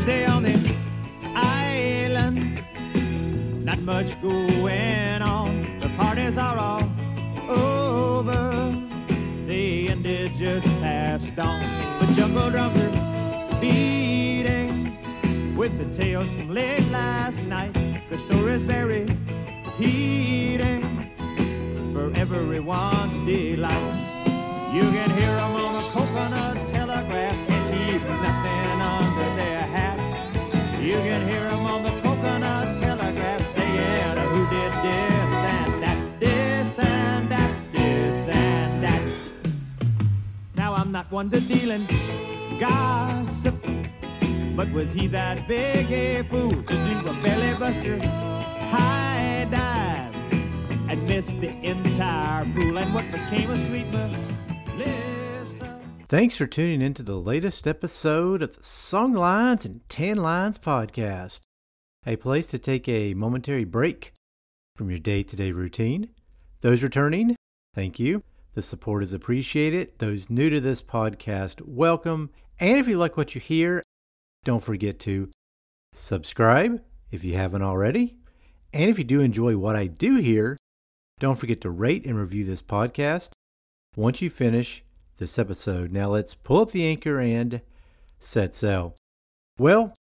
Tuesday on the island. Not much going on. The parties are all over. They ended just past dawn. But jungle drums are beating with the tales from late last night. The stories very heating for everyone's delight. You can hear one to deal gossip, but was he that big a fool to do a belly buster high dive and miss the entire pool? And what became sweet Melissa? Thanks for tuning into the latest episode of the Song Lines and Tan Lines podcast, a place to take a momentary break from your day to day routine. Those returning, thank you. The support is appreciated. Those new to this podcast, welcome. And if you like what you hear, don't forget to subscribe if you haven't already. And if you do enjoy what I do here, don't forget to rate and review this podcast once you finish this episode. Now let's pull up the anchor and set sail. Well,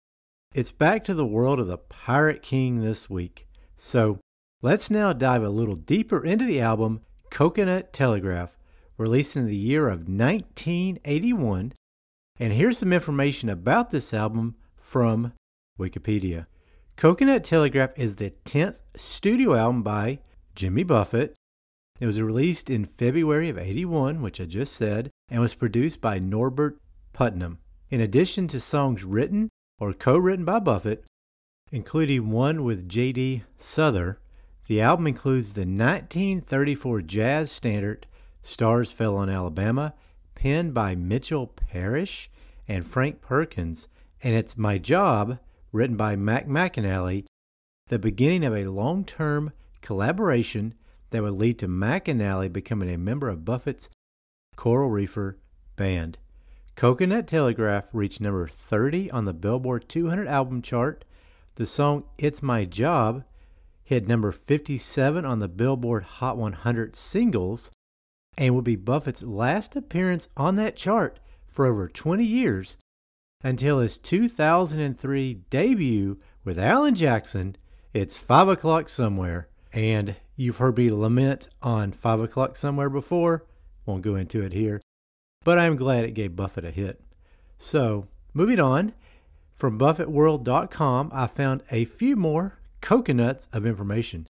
it's back to the world of the Pirate King this week. So let's now dive a little deeper into the album Coconut Telegraph, released in the year of 1981. And here's some information about this album from Wikipedia. Coconut Telegraph is the 10th studio album by Jimmy Buffett. It was released in February of 81, which I just said, and was produced by Norbert Putnam. In addition to songs written or co written by Buffett, including one with J.D. Souther, the album includes the 1934 jazz standard Stars Fell on Alabama, penned by Mitchell Parish and Frank Perkins, and it's My Job, written by Mac McAnally, the beginning of a long term collaboration that would lead to McAnally becoming a member of Buffett's Coral Reefer Band. Coconut Telegraph reached number 30 on the Billboard 200 album chart. The song It's My Job hit number 57 on the Billboard Hot 100 singles and would be Buffett's last appearance on that chart for over 20 years until his 2003 debut with Alan Jackson, It's 5 O'Clock Somewhere. And you've heard me lament on 5 O'Clock Somewhere before, won't go into it here, but I'm glad it gave Buffett a hit. So, moving on, from BuffettWorld.com, I found a few more coconuts of information.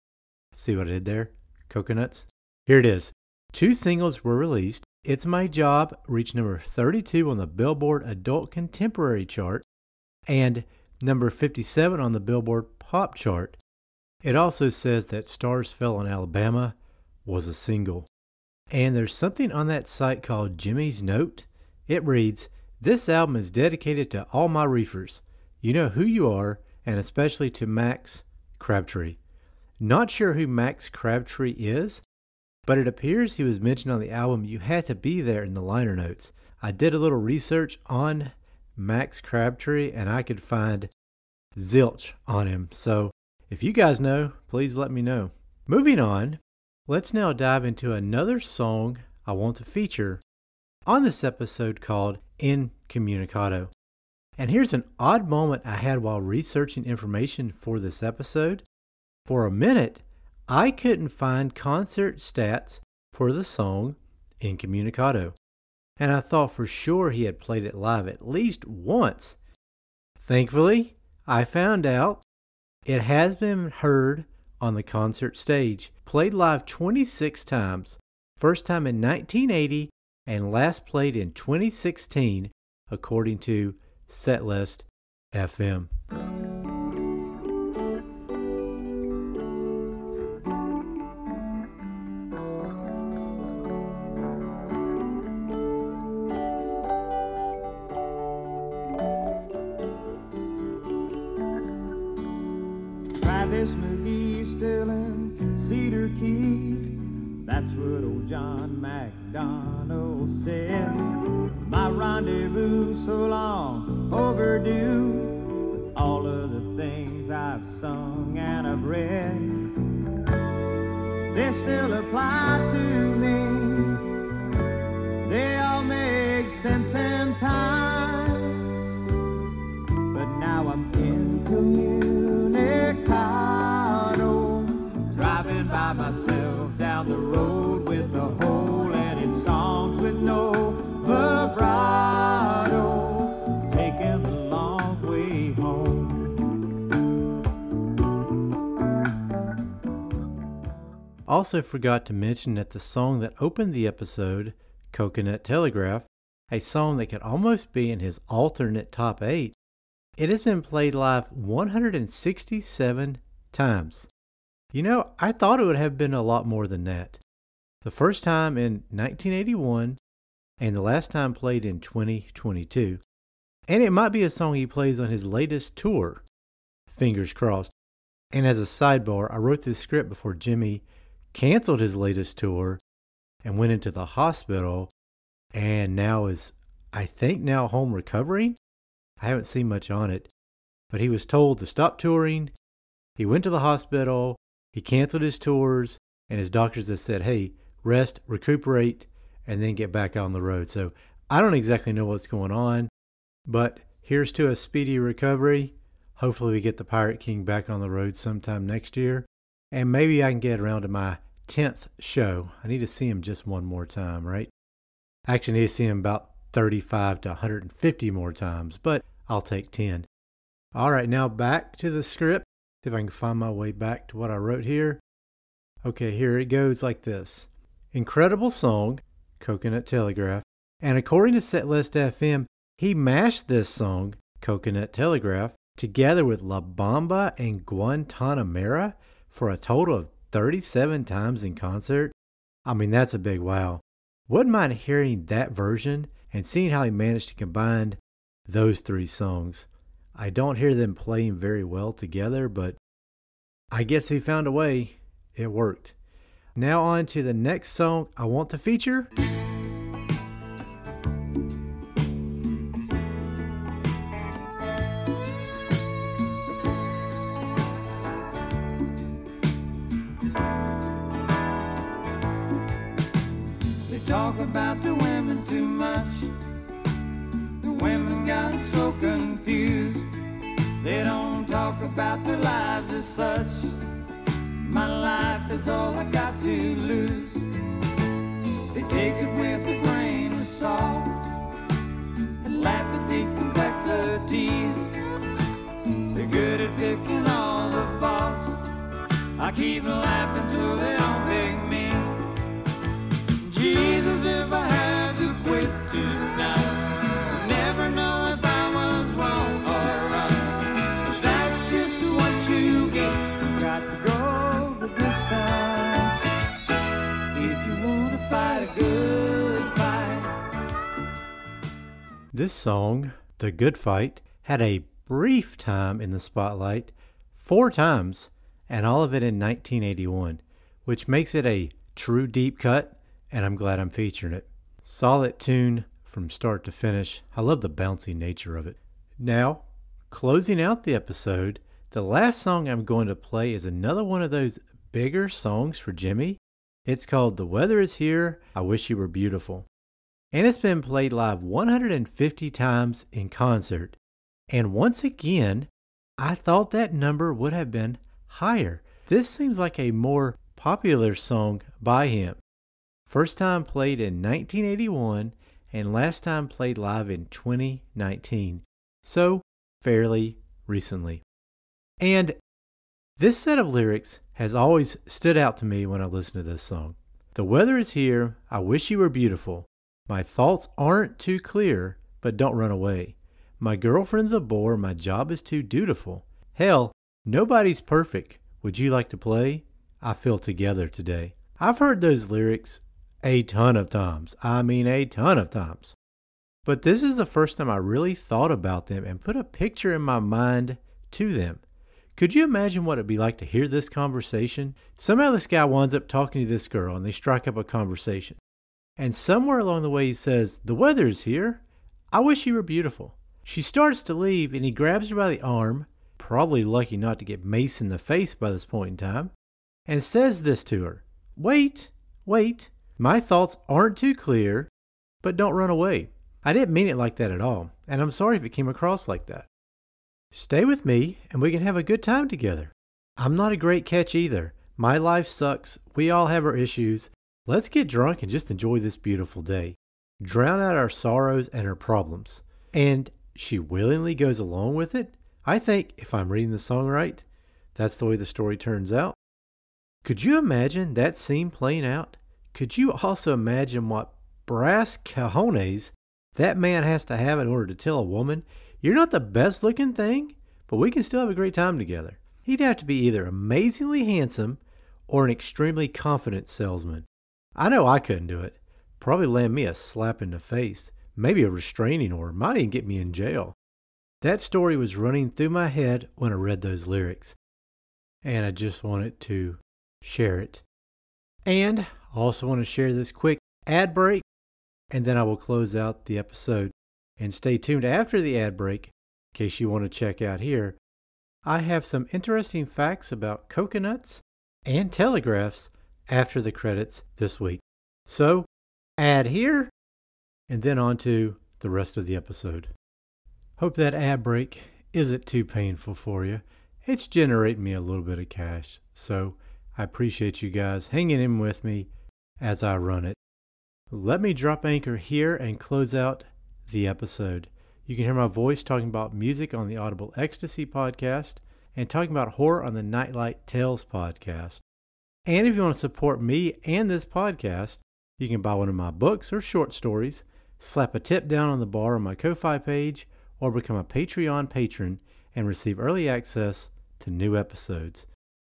See what I did there? Coconuts? Here it is. Two singles were released. It's My Job reached number 32 on the Billboard Adult Contemporary chart and number 57 on the Billboard Pop chart. It also says that Stars Fell on Alabama was a single. And there's something on that site called Jimmy's Note. It reads, This album is dedicated to all my reefers. You know who you are, and especially to Max Crabtree. Not sure who Max Crabtree is, but it appears he was mentioned on the album You Had to Be There in the liner notes. I did a little research on Max Crabtree and I could find zilch on him. So if you guys know, please let me know. Moving on, let's now dive into another song I want to feature on this episode called Incommunicado. And here's an odd moment I had while researching information for this episode. For a minute, I couldn't find concert stats for the song Incommunicado, and I thought for sure he had played it live at least once. Thankfully, I found out it has been heard on the concert stage, played live 26 times, first time in 1980 and last played in 2016, according to Setlist FM. Travis McGee still in Cedar Key. That's what old John MacDonald said. They still apply to me. They all make sense in time. But now I'm incommunicado, driving by myself down the road Also, forgot to mention that the song that opened the episode, Coconut Telegraph, a song that could almost be in his alternate top 8, it has been played live 167 times. You know, I thought it would have been a lot more than that. The first time in 1981, and the last time played in 2022. And it might be a song he plays on his latest tour. Fingers crossed. And as a sidebar, I wrote this script before Jimmy canceled his latest tour and went into the hospital and now is, I think, now home recovering. I haven't seen much on it, but he was told to stop touring. He went to the hospital, he canceled his tours, and his doctors have said, hey, rest, recuperate, and then get back on the road. So I don't exactly know what's going on, but here's to a speedy recovery. Hopefully, we get the Pirate King back on the road sometime next year. And maybe I can get around to my 10th show. I need to see him just one more time, right? I actually need to see him about 35 to 150 more times, but I'll take 10. All right, now back to the script. See if I can find my way back to what I wrote here. Okay, here it goes like this Incredible song, Coconut Telegraph. And according to Setlist FM, he mashed this song, Coconut Telegraph, together with La Bamba and Guantanamera for a total of 37 times in concert. I mean, that's a big wow. Wouldn't mind hearing that version and seeing how he managed to combine those three songs. I don't hear them playing very well together, but I guess he found a way. It worked. Now, on to the next song I want to feature. The women got so confused. They don't talk about their lives as such. My life is all I got to lose. They take it with a grain of salt and laugh at the complexities. They're good at picking all the faults. I keep laughing so they This song, The Good Fight, had a brief time in the spotlight, four times, and all of it in 1981, which makes it a true deep cut, and I'm glad I'm featuring it. Solid tune from start to finish. I love the bouncy nature of it. Now, closing out the episode, the last song I'm going to play is another one of those bigger songs for Jimmy. It's called The Weather Is Here, I Wish You Were Beautiful. And it's been played live 150 times in concert. And once again, I thought that number would have been higher. This seems like a more popular song by him. First time played in 1981 and last time played live in 2019. So, fairly recently. And this set of lyrics has always stood out to me when I listen to this song. The weather is here. I wish you were beautiful. My thoughts aren't too clear, but don't run away. My girlfriend's a bore. My job is too dutiful. Hell, nobody's perfect. Would you like to play? I feel together today. I've heard those lyrics a ton of times. I mean, a ton of times. But this is the first time I really thought about them and put a picture in my mind to them. Could you imagine what it'd be like to hear this conversation? Somehow this guy winds up talking to this girl and they strike up a conversation. And somewhere along the way he says, The weather is here. I wish you were beautiful. She starts to leave and he grabs her by the arm, probably lucky not to get mace in the face by this point in time, and says this to her Wait, wait, my thoughts aren't too clear, but don't run away. I didn't mean it like that at all, and I'm sorry if it came across like that. Stay with me, and we can have a good time together. I'm not a great catch either. My life sucks. We all have our issues. Let's get drunk and just enjoy this beautiful day. Drown out our sorrows and our problems. And she willingly goes along with it. I think, if I'm reading the song right, that's the way the story turns out. Could you imagine that scene playing out? Could you also imagine what brass cajones that man has to have in order to tell a woman, you're not the best looking thing, but we can still have a great time together? He'd have to be either amazingly handsome or an extremely confident salesman. I know I couldn't do it. Probably land me a slap in the face, maybe a restraining order, might even get me in jail. That story was running through my head when I read those lyrics, and I just wanted to share it. And I also want to share this quick ad break, and then I will close out the episode. And stay tuned after the ad break in case you want to check out here. I have some interesting facts about coconuts and telegraphs after the credits this week. So, ad here, and then on to the rest of the episode. Hope that ad break isn't too painful for you. It's generating me a little bit of cash, so I appreciate you guys hanging in with me as I run it. Let me drop anchor here and close out the episode. You can hear my voice talking about music on the Audible Ecstasy podcast and talking about horror on the Nightlight Tales podcast. And if you want to support me and this podcast, you can buy one of my books or short stories, slap a tip down on the bar on my Ko-Fi page, or become a Patreon patron and receive early access to new episodes.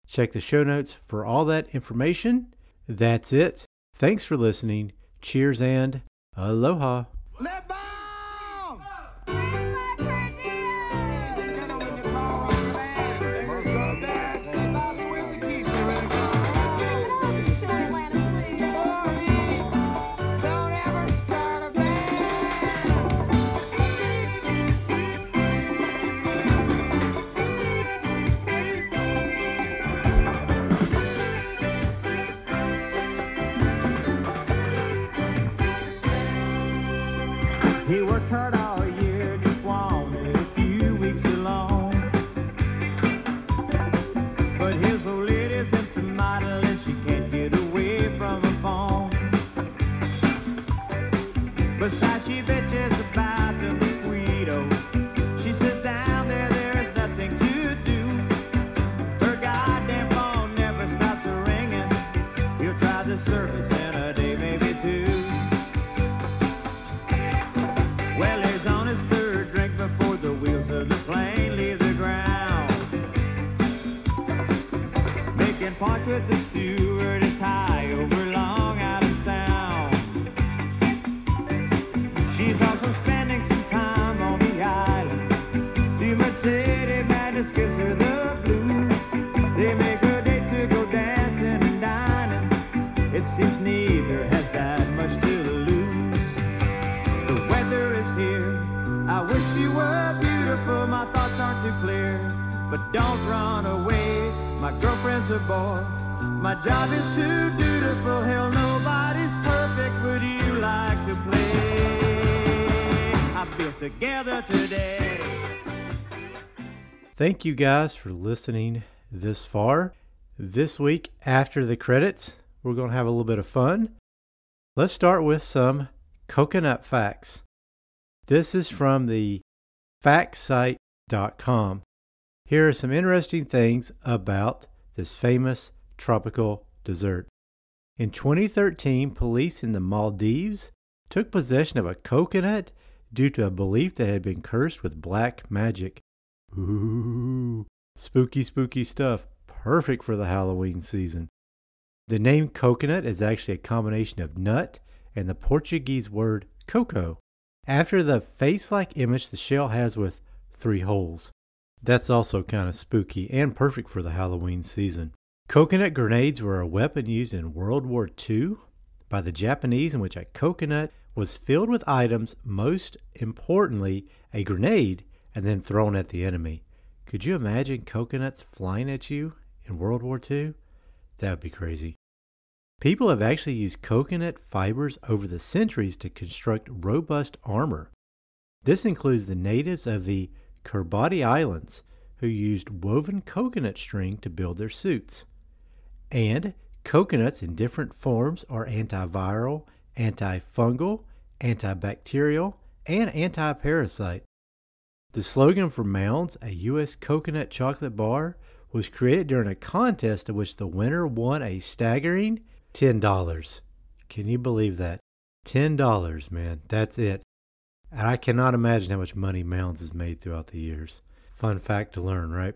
Check the show notes for all that information. That's it. Thanks for listening. Cheers and aloha. She's also spending some time on the island. Too much city madness gives her the blues. They make a date to go dancing and dining. It seems neither has that much to lose. The weather is here. I wish you were beautiful. My thoughts aren't too clear. But don't run away. My girlfriend's a bore. My job is too dutiful. Hell, nobody's perfect. Would you like to play? Together today. Thank you guys for listening this far. This week, after the credits, we're going to have a little bit of fun. Let's start with some coconut facts. This is from the factsite.com. Here are some interesting things about this famous tropical dessert. In 2013, police in the Maldives took possession of a coconut due to a belief that had been cursed with black magic. Ooh, spooky, spooky stuff. Perfect for the Halloween season. The name coconut is actually a combination of nut and the Portuguese word coco, after the face like image the shell has with three holes. That's also kind of spooky and perfect for the Halloween season. Coconut grenades were a weapon used in World War II by the Japanese, in which a coconut was filled with items, most importantly, a grenade, and then thrown at the enemy. Could you imagine coconuts flying at you in World War II? That would be crazy. People have actually used coconut fibers over the centuries to construct robust armor. This includes the natives of the Kiribati Islands, who used woven coconut string to build their suits. And coconuts in different forms are antiviral, antifungal, antibacterial, and anti-parasite. The slogan for Mounds, a U.S. coconut chocolate bar, was created during a contest in which the winner won a staggering $10. Can you believe that? $10, man. That's it. And I cannot imagine how much money Mounds has made throughout the years. Fun fact to learn, right?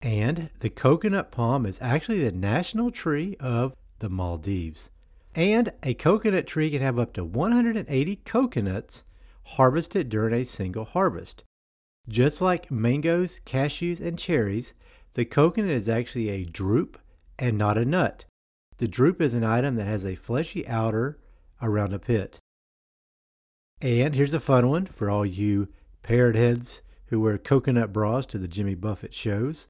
And the coconut palm is actually the national tree of the Maldives. And a coconut tree can have up to 180 coconuts harvested during a single harvest. Just like mangoes, cashews, and cherries, the coconut is actually a drupe and not a nut. The drupe is an item that has a fleshy outer around a pit. And here's a fun one for all you parrot heads who wear coconut bras to the Jimmy Buffett shows.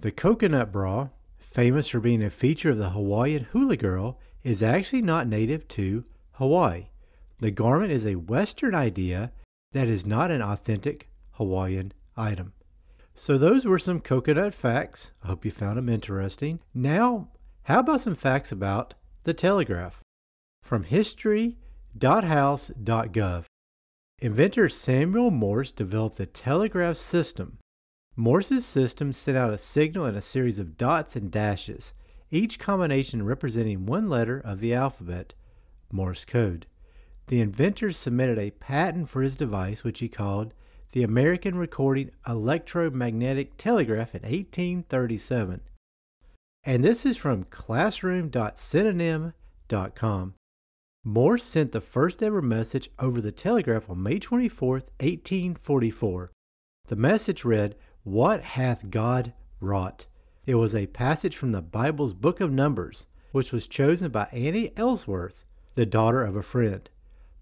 The coconut bra, famous for being a feature of the Hawaiian hula girl, is actually not native to Hawaii. The garment is a Western idea that is not an authentic Hawaiian item. So, those were some coconut facts. I hope you found them interesting. Now, how about some facts about the telegraph? From history.house.gov. Inventor Samuel Morse developed the telegraph system. Morse's system sent out a signal in a series of dots and dashes, each combination representing one letter of the alphabet, Morse code. The inventor submitted a patent for his device, which he called the American Recording Electromagnetic Telegraph in 1837. And this is from classroom.synonym.com. Morse sent the first ever message over the telegraph on May 24, 1844. The message read, What hath God wrought? It was a passage from the Bible's book of Numbers, which was chosen by Annie Ellsworth, the daughter of a friend.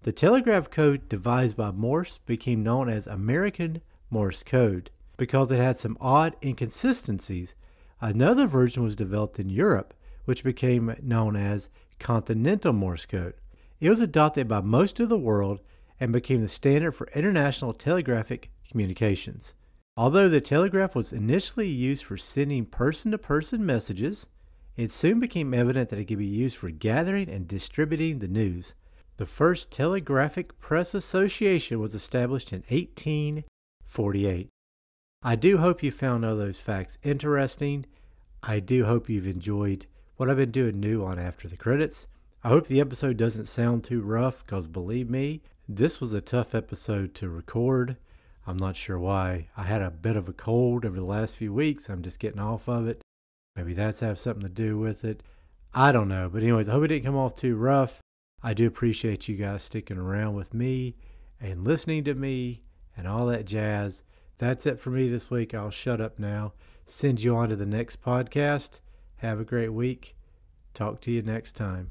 The telegraph code devised by Morse became known as American Morse code because it had some odd inconsistencies. Another version was developed in Europe, which became known as Continental Morse code. It was adopted by most of the world and became the standard for international telegraphic communications. Although the telegraph was initially used for sending person to person messages, it soon became evident that it could be used for gathering and distributing the news. The first Telegraphic Press Association was established in 1848. I do hope you found all those facts interesting. I do hope you've enjoyed what I've been doing new on After the Credits. I hope the episode doesn't sound too rough because believe me, this was a tough episode to record. I'm not sure why. I had a bit of a cold over the last few weeks. I'm just getting off of it. Maybe that's have something to do with it. I don't know. But anyways, I hope it didn't come off too rough. I do appreciate you guys sticking around with me and listening to me and all that jazz. That's it for me this week. I'll shut up now. Send you on to the next podcast. Have a great week. Talk to you next time.